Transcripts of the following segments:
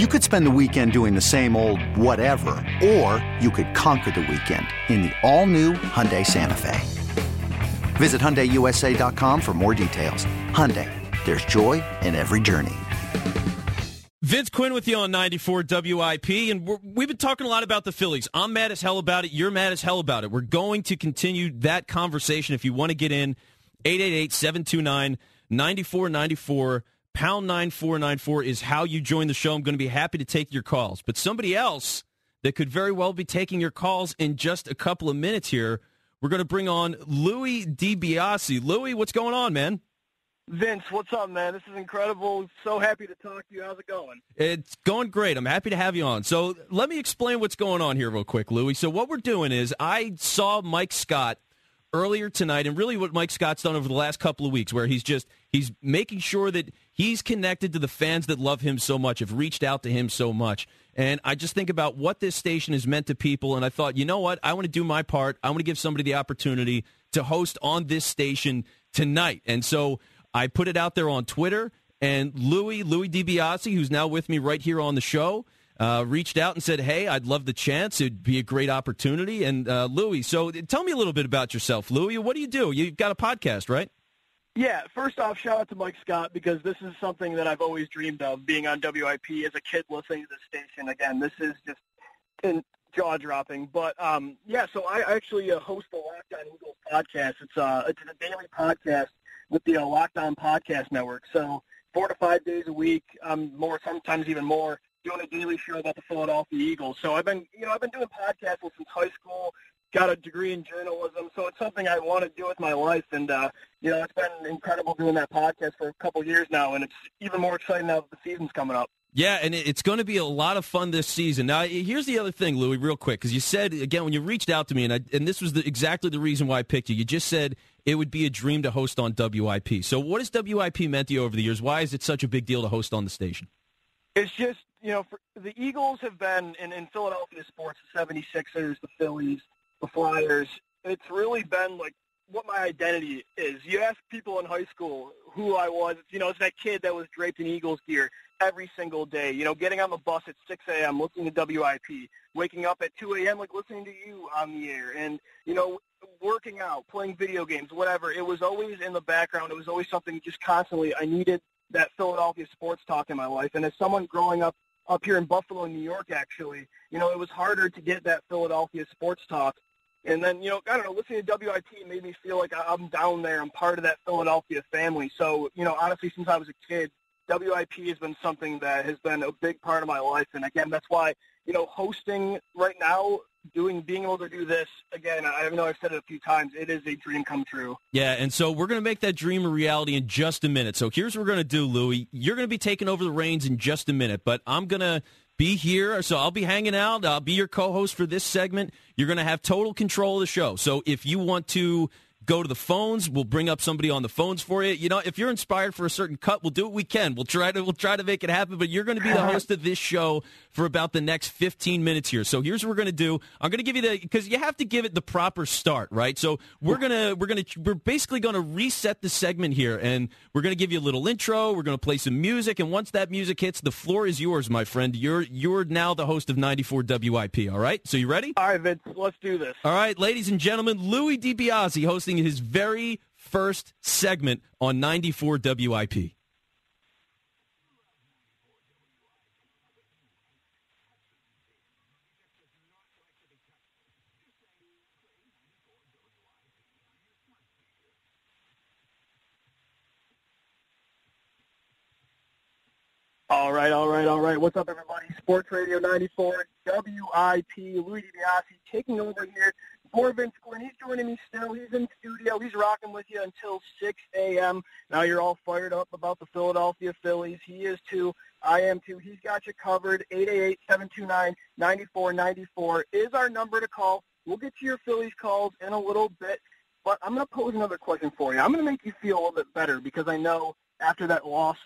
You could spend the weekend doing the same old whatever, or you could conquer the weekend in the all-new Hyundai Santa Fe. Visit HyundaiUSA.com for more details. Hyundai, there's joy in every journey. Vince Quinn with you on 94 WIP, and we have been talking a lot about the Phillies. I'm mad as hell about it. You're mad as hell about it. We're going to continue that conversation. If you want to get in, 888-729-9494 pound 9494 is how you join the show. I'm going to be happy to take your calls. But somebody else that could very well be taking your calls in just a couple of minutes here, we're going to bring on Louis DiBiase. Louis, what's going on, man? Vince, what's up, man? This is incredible. So happy to talk to you. How's it going? It's going great. I'm happy to have you on. So let me explain what's going on here real quick, Louis. So what we're doing is I saw Mike Scott earlier tonight and really what Mike Scott's done over the last couple of weeks where he's just he's making sure that he's connected to the fans that love him so much, have reached out to him so much. And I just think about what this station has meant to people. And I thought, you know what? I want to do my part. I want to give somebody the opportunity to host on this station tonight. And so I put it out there on Twitter. And Louis, Louis DiBiase, who's now with me right here on the show, uh, reached out and said, "Hey, I'd love the chance. It'd be a great opportunity." And uh, Louis, so tell me a little bit about yourself, Louis. What do you do? You've got a podcast, right? Yeah, first off, shout out to Mike Scott because this is something that I've always dreamed of, being on WIP as a kid listening to the station. Again, this is just jaw dropping. But um, yeah, so I actually uh, host the Locked On Eagles podcast. It's uh, it's a daily podcast with the uh, Locked On Podcast Network. So four to five days a week, um, more sometimes even more, doing a daily show about the Philadelphia Eagles. So I've been, you know, I've been doing podcasts since high school got a degree in journalism, so it's something I want to do with my life. And uh, you know, it's been incredible doing that podcast for a couple years now, and it's even more exciting now that the season's coming up. Yeah, and it's going to be a lot of fun this season. Now, here's the other thing, Louis, real quick, because you said again when you reached out to me, and I, and this was the, exactly the reason why I picked you. You just said it would be a dream to host on WIP. So, what has WIP meant to you over the years? Why is it such a big deal to host on the station? It's just you know, for, the Eagles have been in, in Philadelphia sports, the 76ers, the Phillies, the Flyers. It's really been like what my identity is. You ask people in high school who I was. You know, it's that kid that was draped in Eagles gear every single day. You know, getting on the bus at 6 a.m., listening to WIP, waking up at 2 a.m., like listening to you on the air, and you know, working out, playing video games, whatever. It was always in the background. It was always something just constantly. I needed that Philadelphia sports talk in my life, and as someone growing up up here in Buffalo, New York, actually, you know, it was harder to get that Philadelphia sports talk and then, you know, I don't know, listening to WIP made me feel like I'm down there. I'm part of that Philadelphia family. So, you know, honestly, since I was a kid, WIP has been something that has been a big part of my life. And again, that's why, you know, hosting right now, doing, being able to do this, again, I know I've said it a few times, it is a dream come true. Yeah, and so we're going to make that dream a reality in just a minute. So here's what we're going to do, Louie. You're going to be taking over the reins in just a minute, but I'm going to be here. So I'll be hanging out. I'll be your co host for this segment. You're going to have total control of the show. So if you want to go to the phones. We'll bring up somebody on the phones for you. You know, if you're inspired for a certain cut, we'll do what we can. We'll try to we'll try to make it happen. But you're going to be the host of this show for about the next 15 minutes here. So here's what we're going to do. I'm going to give you the because you have to give it the proper start, right? So we're gonna we're gonna we're basically going to reset the segment here, and we're going to give you a little intro. We're going to play some music, and once that music hits, the floor is yours, my friend. You're you're now the host of 94 WIP. All right. So you ready? All right, Vince. Let's do this. All right, ladies and gentlemen, Louis DiBiase hosting his very first segment on 94 WIP. All right, all right, all right. What's up, everybody? Sports Radio 94, WIP, Louis DiBiase taking over here Vince Quinn. He's joining me still. He's in studio. He's rocking with you until 6 a.m. Now you're all fired up about the Philadelphia Phillies. He is too. I am too. He's got you covered. 888-729-9494 is our number to call. We'll get to your Phillies calls in a little bit. But I'm going to pose another question for you. I'm going to make you feel a little bit better because I know after that loss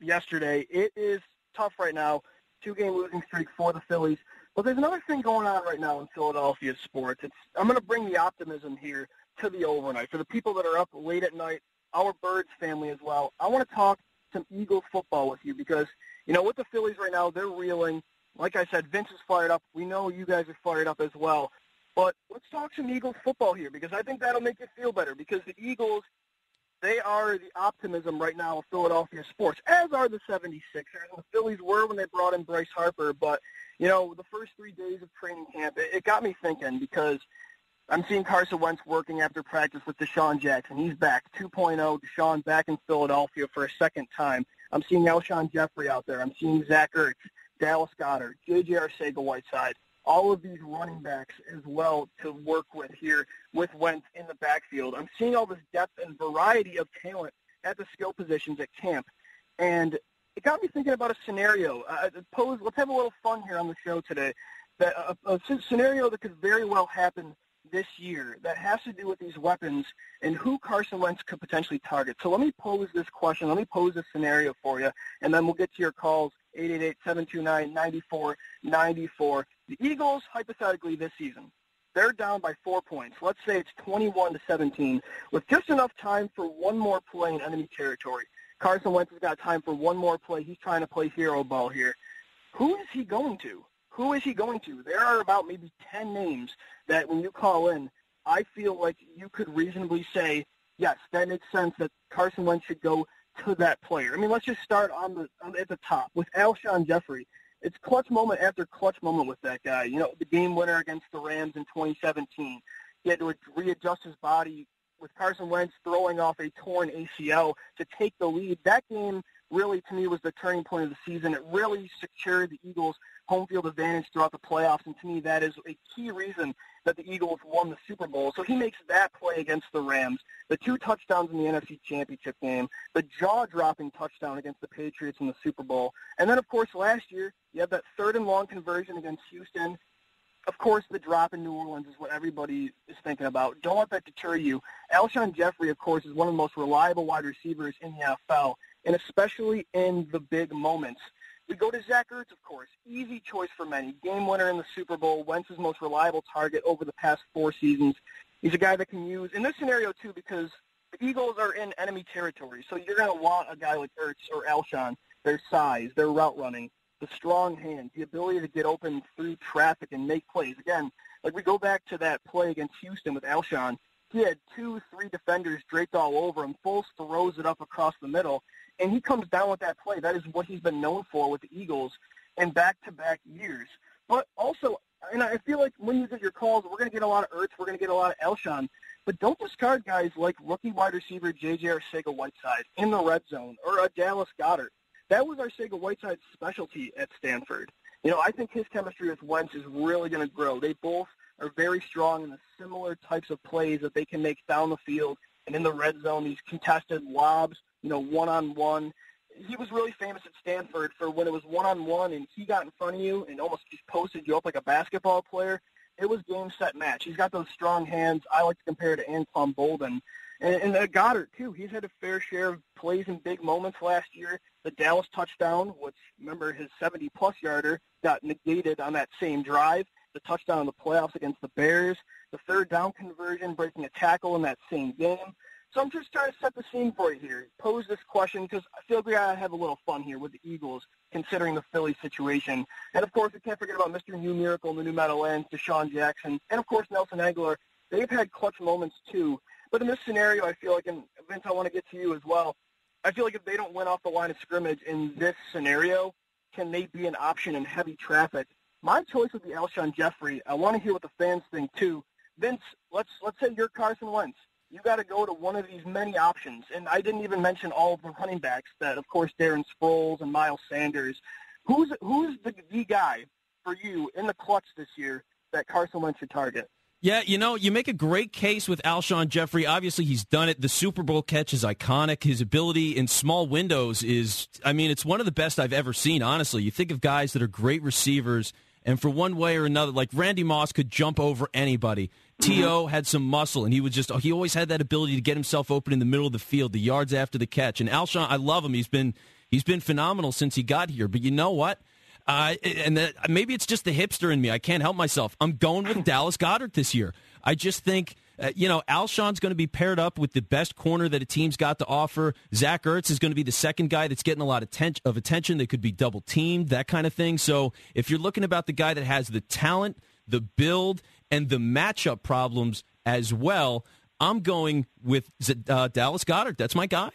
yesterday, it is tough right now. Two-game losing streak for the Phillies. But there's another thing going on right now in Philadelphia sports. It's I'm going to bring the optimism here to the overnight for the people that are up late at night. Our Birds family as well. I want to talk some Eagles football with you because you know, with the Phillies right now, they're reeling. Like I said, Vince is fired up. We know you guys are fired up as well. But let's talk some Eagles football here because I think that'll make you feel better because the Eagles, they are the optimism right now of Philadelphia sports, as are the 76ers. And the Phillies were when they brought in Bryce Harper. But, you know, the first three days of training camp, it, it got me thinking because I'm seeing Carson Wentz working after practice with DeSean Jackson. He's back, 2.0. DeSean back in Philadelphia for a second time. I'm seeing Alshon Jeffery out there. I'm seeing Zach Ertz, Dallas Goedert, J.J. Arcega-Whiteside all of these running backs as well to work with here with Wentz in the backfield. I'm seeing all this depth and variety of talent at the skill positions at camp. And it got me thinking about a scenario. Uh, pose, let's have a little fun here on the show today. That a, a scenario that could very well happen this year that has to do with these weapons and who Carson Wentz could potentially target. So let me pose this question. Let me pose this scenario for you, and then we'll get to your calls 888-729-9494. The Eagles, hypothetically, this season, they're down by four points. Let's say it's 21 to 17, with just enough time for one more play in enemy territory. Carson Wentz has got time for one more play. He's trying to play hero ball here. Who is he going to? Who is he going to? There are about maybe 10 names that when you call in, I feel like you could reasonably say, yes, that makes sense that Carson Wentz should go to that player. I mean, let's just start on the on, at the top with Alshon Jeffery it's clutch moment after clutch moment with that guy. You know, the game winner against the Rams in 2017. He had to readjust his body with Carson Wentz throwing off a torn ACL to take the lead. That game really, to me, was the turning point of the season. It really secured the Eagles' home field advantage throughout the playoffs, and to me, that is a key reason that the Eagles won the Super Bowl. So he makes that play against the Rams, the two touchdowns in the NFC Championship game, the jaw-dropping touchdown against the Patriots in the Super Bowl, and then, of course, last year, you have that third and long conversion against Houston. Of course, the drop in New Orleans is what everybody is thinking about. Don't let that deter you. Alshon Jeffery, of course, is one of the most reliable wide receivers in the NFL, and especially in the big moments. We go to Zach Ertz, of course. Easy choice for many. Game winner in the Super Bowl. Wentz's most reliable target over the past four seasons. He's a guy that can use in this scenario too because the Eagles are in enemy territory. So you're going to want a guy like Ertz or Alshon. Their size, their route running, the strong hands, the ability to get open through traffic and make plays. Again, like we go back to that play against Houston with Alshon. He had two, three defenders draped all over him. Foles throws it up across the middle, and he comes down with that play. That is what he's been known for with the Eagles in back-to-back years. But also, and I feel like when you get your calls, we're going to get a lot of Ertz, we're going to get a lot of Alshon, but don't discard guys like rookie wide receiver J.J. Arcega-Whiteside in the red zone or a Dallas Goedert. That was Arcega-Whiteside's specialty at Stanford. You know, I think his chemistry with Wentz is really going to grow. They both are very strong in the similar types of plays that they can make down the field and in the red zone, these contested lobs, you know, one-on-one. He was really famous at Stanford for when it was one-on-one and he got in front of you and almost just posted you up like a basketball player. It was game, set, match. He's got those strong hands. I like to compare to Anquan Boldin. And, and uh, Goedert, too. He's had a fair share of plays in big moments last year. The Dallas touchdown, which, remember, his 70-plus yarder got negated on that same drive. The touchdown in the playoffs against the Bears. The third down conversion, breaking a tackle in that same game. So I'm just trying to set the scene for you here. Pose this question because I feel like I have a little fun here with the Eagles, considering the Philly situation. And of course, we can't forget about Mr. New Miracle in the New Meadowlands, DeSean Jackson, and of course Nelson Agholor. They've had clutch moments too. But in this scenario, I feel like, and Vince, I want to get to you as well. I feel like if they don't win off the line of scrimmage in this scenario, can they be an option in heavy traffic? My choice would be Alshon Jeffery. I want to hear what the fans think too. Vince, let's let's say you're Carson Wentz. You got to go to one of these many options, and I didn't even mention all of the running backs. That of course Darren Sproles and Miles Sanders. Who's who's the, the guy for you in the clutch this year that Carson Wentz should target? Yeah, you know, you make a great case with Alshon Jeffery. Obviously, he's done it. The Super Bowl catch is iconic. His ability in small windows is, I mean, it's one of the best I've ever seen, honestly. You think of guys that are great receivers, and for one way or another, like Randy Moss could jump over anybody. T.O. had some muscle, and he was just, he always had that ability to get himself open in the middle of the field, the yards after the catch. And Alshon, I love him. He's been, he's been phenomenal since he got here. But you know what? Uh, and maybe it's just the hipster in me. I can't help myself. I'm going with Dallas Goedert this year. I just think Uh, you know, Alshon's going to be paired up with the best corner that a team's got to offer. Zach Ertz is going to be the second guy that's getting a lot of, ten- of attention. They could be double teamed, that kind of thing. So if you're looking about the guy that has the talent, the build, and the matchup problems as well, I'm going with uh, Dallas Goedert. That's my guy.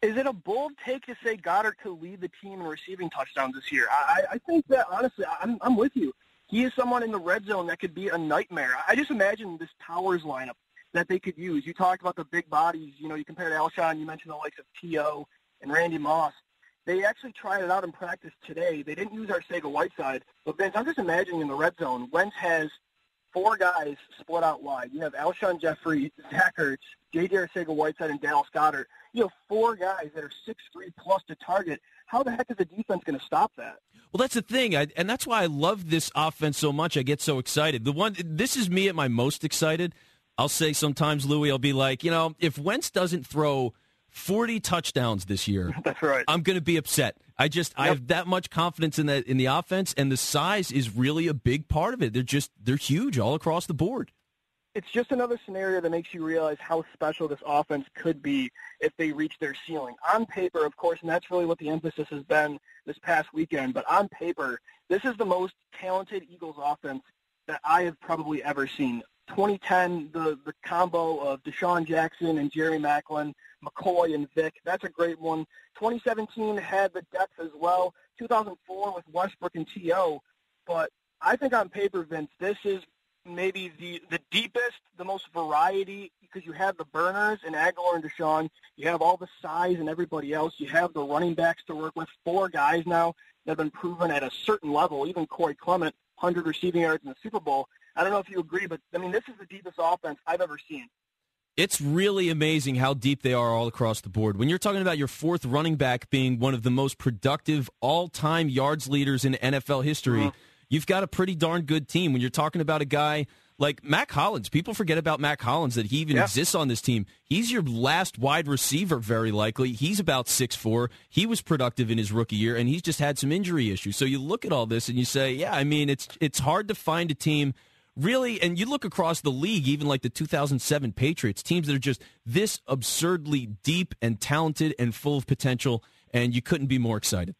Is it a bold take to say Goedert could lead the team in receiving touchdowns this year? I, I think that honestly, I'm, I'm with you. He is someone in the red zone that could be a nightmare. I just imagine this Towers lineup that they could use. You talked about the big bodies. You know, you compared Alshon. You mentioned the likes of T.O. and Randy Moss. They actually tried it out in practice today. They didn't use Arcega-Whiteside. But, Vince, I'm just imagining in the red zone, Wentz has four guys split out wide. You have Alshon Jeffery, Zach Ertz, J.J. Arcega-Whiteside, and Dallas Goedert. You have four guys that are six three plus to target. How the heck is the defense going to stop that? Well, that's the thing, I, and that's why I love this offense so much. I get so excited. The one, this is me at my most excited. I'll say sometimes, Louis, I'll be like, you know, if Wentz doesn't throw 40 touchdowns this year, that's right. I'm going to be upset. I just yep. I have that much confidence in that in the offense, and the size is really a big part of it. They're just they're huge all across the board. It's just another scenario that makes you realize how special this offense could be if they reach their ceiling. On paper, of course, and that's really what the emphasis has been this past weekend. But on paper, this is the most talented Eagles offense that I have probably ever seen. 2010, the, the combo of DeSean Jackson and Jerry Maclin, McCoy and Vick, that's a great one. 2017 had the depth as well. 2004 with Westbrook and T.O. But I think on paper, Vince, this is maybe the, the deepest, the most variety, because you have the burners and Agholor and DeSean. You have all the size and everybody else. You have the running backs to work with. Four guys now that have been proven at a certain level. Even Corey Clement, 100 receiving yards in the Super Bowl. I don't know if you agree, but I mean, this is the deepest offense I've ever seen. It's really amazing how deep they are all across the board. When you're talking about your fourth running back being one of the most productive all-time yards leaders in NFL history, mm-hmm. You've got a pretty darn good team. When you're talking about a guy like Mack Hollins, people forget about Mack Hollins that he even yeah. exists on this team. He's your last wide receiver, very likely. He's about six four. He was productive in his rookie year, and he's just had some injury issues. So you look at all this and you say, yeah, I mean, it's it's hard to find a team – really, and you look across the league, even like the 2007 Patriots, teams that are just this absurdly deep and talented and full of potential, and you couldn't be more excited.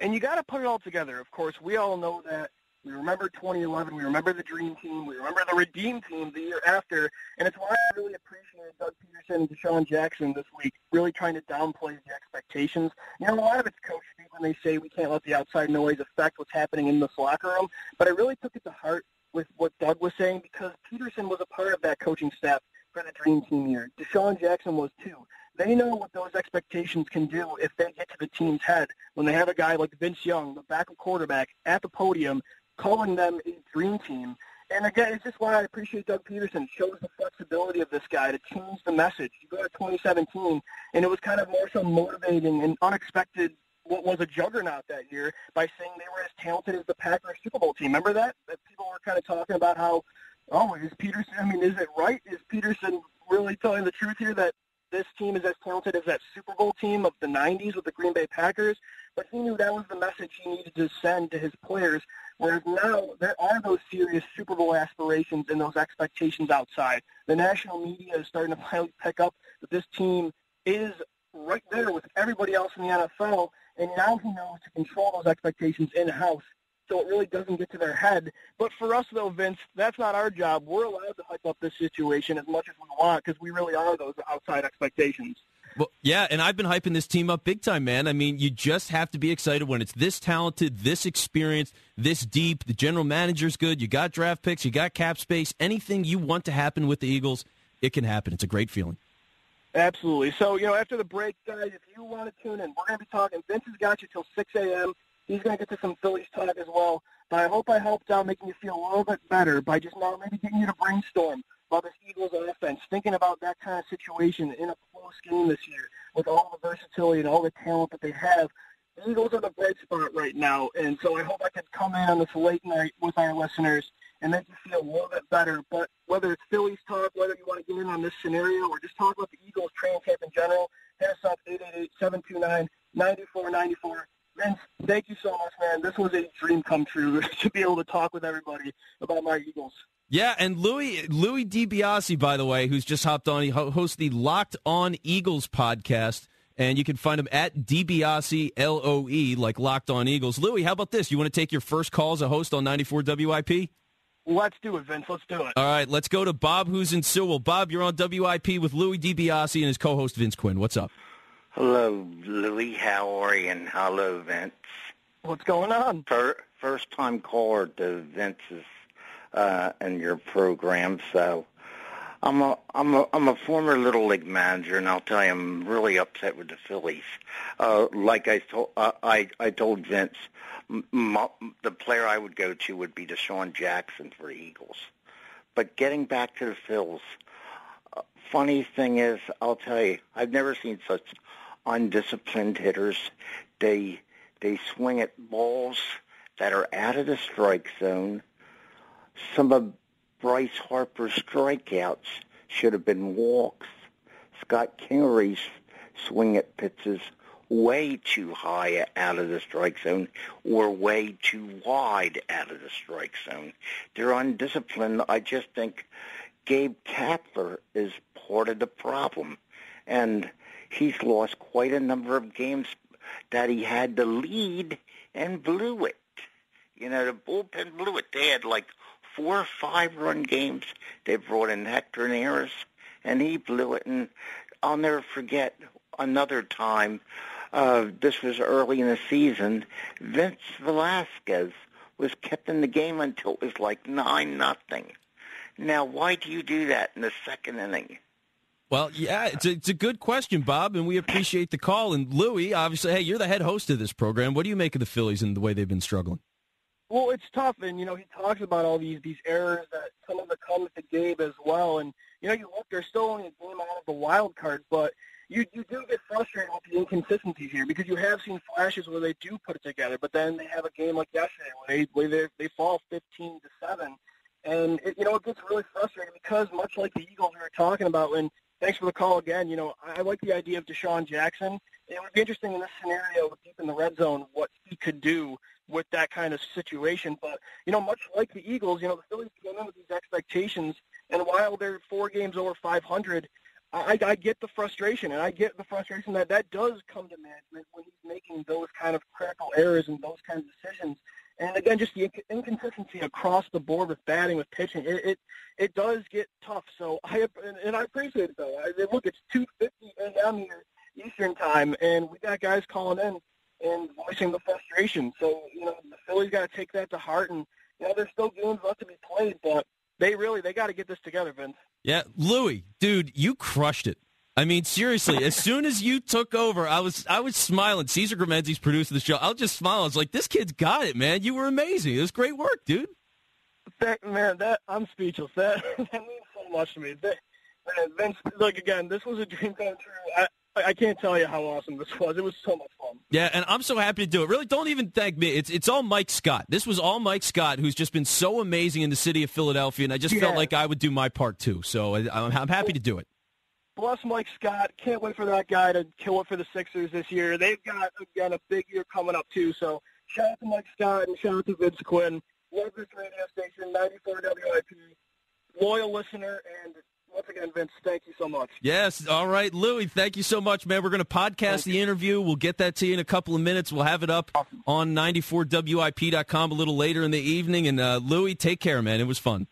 And you got to put it all together. Of course, we all know that. We remember 2011. We remember the Dream Team. We remember the Redeem Team the year after. And it's why I really appreciated Doug Pederson and DeSean Jackson this week, really trying to downplay the expectations. You know, a lot of it's coach speak when they say we can't let the outside noise affect what's happening in the locker room. But I really took it to heart with what Doug was saying because Pederson was a part of that coaching staff for the Dream Team year. DeSean Jackson was too. They know what those expectations can do if they get to the team's head when they have a guy like Vince Young, the backup quarterback, at the podium calling them a dream team. And again, it's just why I appreciate Doug Pederson. It shows the flexibility of this guy to change the message. You go to 2017, and it was kind of more so motivating and unexpected what was a juggernaut that year by saying they were as talented as the Packers Super Bowl team. Remember that? That people were kind of talking about how, oh, is Pederson? I mean, is it right? Is Pederson really telling the truth here that this team is as talented as that Super Bowl team of the 90s with the Green Bay Packers? But he knew that was the message he needed to send to his players. Whereas now there are those serious Super Bowl aspirations and those expectations outside. The national media is starting to finally pick up that this team is right there with everybody else in the NFL and now he knows to control those expectations in-house so it really doesn't get to their head. But for us, though, Vince, that's not our job. We're allowed to hype up this situation as much as we want because we really are those outside expectations. Well, yeah, and I've been hyping this team up big time, man. I mean, you just have to be excited when it's this talented, this experienced, this deep. The general manager's good. You got draft picks, you got cap space. Anything you want to happen with the Eagles, it can happen. It's a great feeling. Absolutely. So, you know, after the break, guys, if you want to tune in, we're going to be talking. Vince has got you till 6 a.m. He's going to get to some Phillies talk as well. But I hope I helped out making you feel a little bit better by just now maybe getting you to brainstorm about this Eagles offense, thinking about that kind of situation in a close game this year with all the versatility and all the talent that they have. The Eagles are the bright spot right now, and so I hope I could come in on this late night with our listeners and make you feel a little bit better. But whether it's Phillies talk, whether you want to get in on this scenario, or just talk about the Eagles training camp in general, hit us up 888-729-9494. Vince, thank you so much, man. This was a dream come true to be able to talk with everybody about my Eagles. Yeah, and Louis Louis DiBiase, by the way, who's just hopped on, he hosts the Locked On Eagles podcast, and you can find him at DiBiase L O E, like Locked On Eagles. Louis, how about this? You want to take your first call as a host on 94 WIP? Let's do it, Vince. Let's do it. All right, let's go to Bob, who's in Sewell. Bob, you're on WIP with Louis DiBiase and his co-host Vince Quinn. What's up? Hello, Louis. How are you? And hello, Vince. What's going on? first time caller to Vince's uh, in your program. So I'm a I'm a I'm a former little league manager, and I'll tell you, I'm really upset with the Phillies. Uh, like I told uh, I I told Vince, m- m- the player I would go to would be DeSean Jackson for the Eagles. But getting back to the Phils, uh, funny thing is, I'll tell you, I've never seen such undisciplined hitters. They they swing at balls that are out of the strike zone some of Bryce Harper's strikeouts should have been walks. Scott Kingery's swing at pitches way too high out of the strike zone or way too wide out of the strike zone. They're undisciplined. I just think Gabe Kapler is part of the problem. And he's lost quite a number of games that he had the lead and blew it. You know, the bullpen blew it. They had like four or five run games. They brought in Hector Neris, and he blew it. And I'll never forget another time. Uh, this was early in the season. Vince Velasquez was kept in the game until it was like nine nothing. Now, why do you do that in the second inning? Well, yeah, it's a, it's a good question, Bob, and we appreciate the call. And Louie, obviously, hey, you're the head host of this program. What do you make of the Phillies and the way they've been struggling? Well, it's tough, and you know he talks about all these these errors that some of it comes to Gabe as well. And you know, you look, they're still only a game out of the wild cards, but you you do get frustrated with the inconsistencies here because you have seen flashes where they do put it together, but then they have a game like yesterday where they where they they fall 15 to seven, and it, you know it gets really frustrating because much like the Eagles we were talking about. And thanks for the call again. You know, I, like the idea of DeSean Jackson. It would be interesting in this scenario, deep in the red zone, what he could do with that kind of situation. But, you know, much like the Eagles, you know, the Phillies came in with these expectations, and while they're four games over 500, I, I get the frustration, and I get the frustration that that does come to management when he's making those kind of critical errors and those kinds of decisions. And again, just the inconsistency across the board with batting, with pitching, it it, it does get tough. So I and, and I appreciate it though. I, look, it's 2:50 a.m. here Eastern time, and we got guys calling in and voicing the frustration. So, you know, the Phillies got to take that to heart. And, you know, there's still games left to be played, but they really, they got to get this together, Vince. Yeah. Louis, dude, you crushed it. I mean, seriously, as soon as you took over, I was I was smiling. Cesar Gramenzi's producing the show. I was just smiling. I was like, "This kid's got it, man. You were amazing. It was great work, dude." That, man, that I'm speechless. That that means so much to me. That, man, Vince, like again, this was a dream come true. I, I can't tell you how awesome this was. It was so much fun. Yeah, and I'm so happy to do it. Really, don't even thank me. It's it's all Mike Scott. This was all Mike Scott, who's just been so amazing in the city of Philadelphia, and I just yeah. felt like I would do my part too. So I, I'm, I'm happy to do it. Bless Mike Scott. Can't wait for that guy to kill it for the Sixers this year. They've got again a big year coming up too. So shout out to Mike Scott and shout out to Vince Quinn. Love this radio station, 94 WIP. Loyal listener and once again, Vince, thank you so much. Yes. All right, Louis, thank you so much, man. We're going to podcast the interview. We'll get that to you in a couple of minutes. We'll have it up awesome. on 94WIP.com a little later in the evening. And uh, Louis, take care, man. It was fun.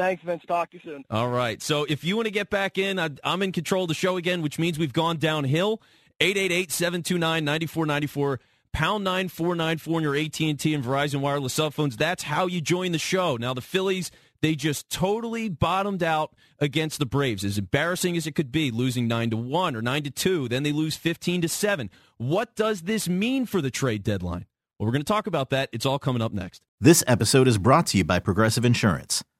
Thanks, Vince. Talk to you soon. All right. So if you want to get back in, I, I'm in control of the show again, which means we've gone downhill. 888-729-9494 pound 9494 on your AT&T and Verizon wireless cell phones. That's how you join the show. Now the Phillies they just totally bottomed out against the Braves. As embarrassing as it could be, losing 9 to 1 or 9 to 2, then they lose 15 to 7. What does this mean for the trade deadline? Well, we're going to talk about that. It's all coming up next. This episode is brought to you by Progressive Insurance.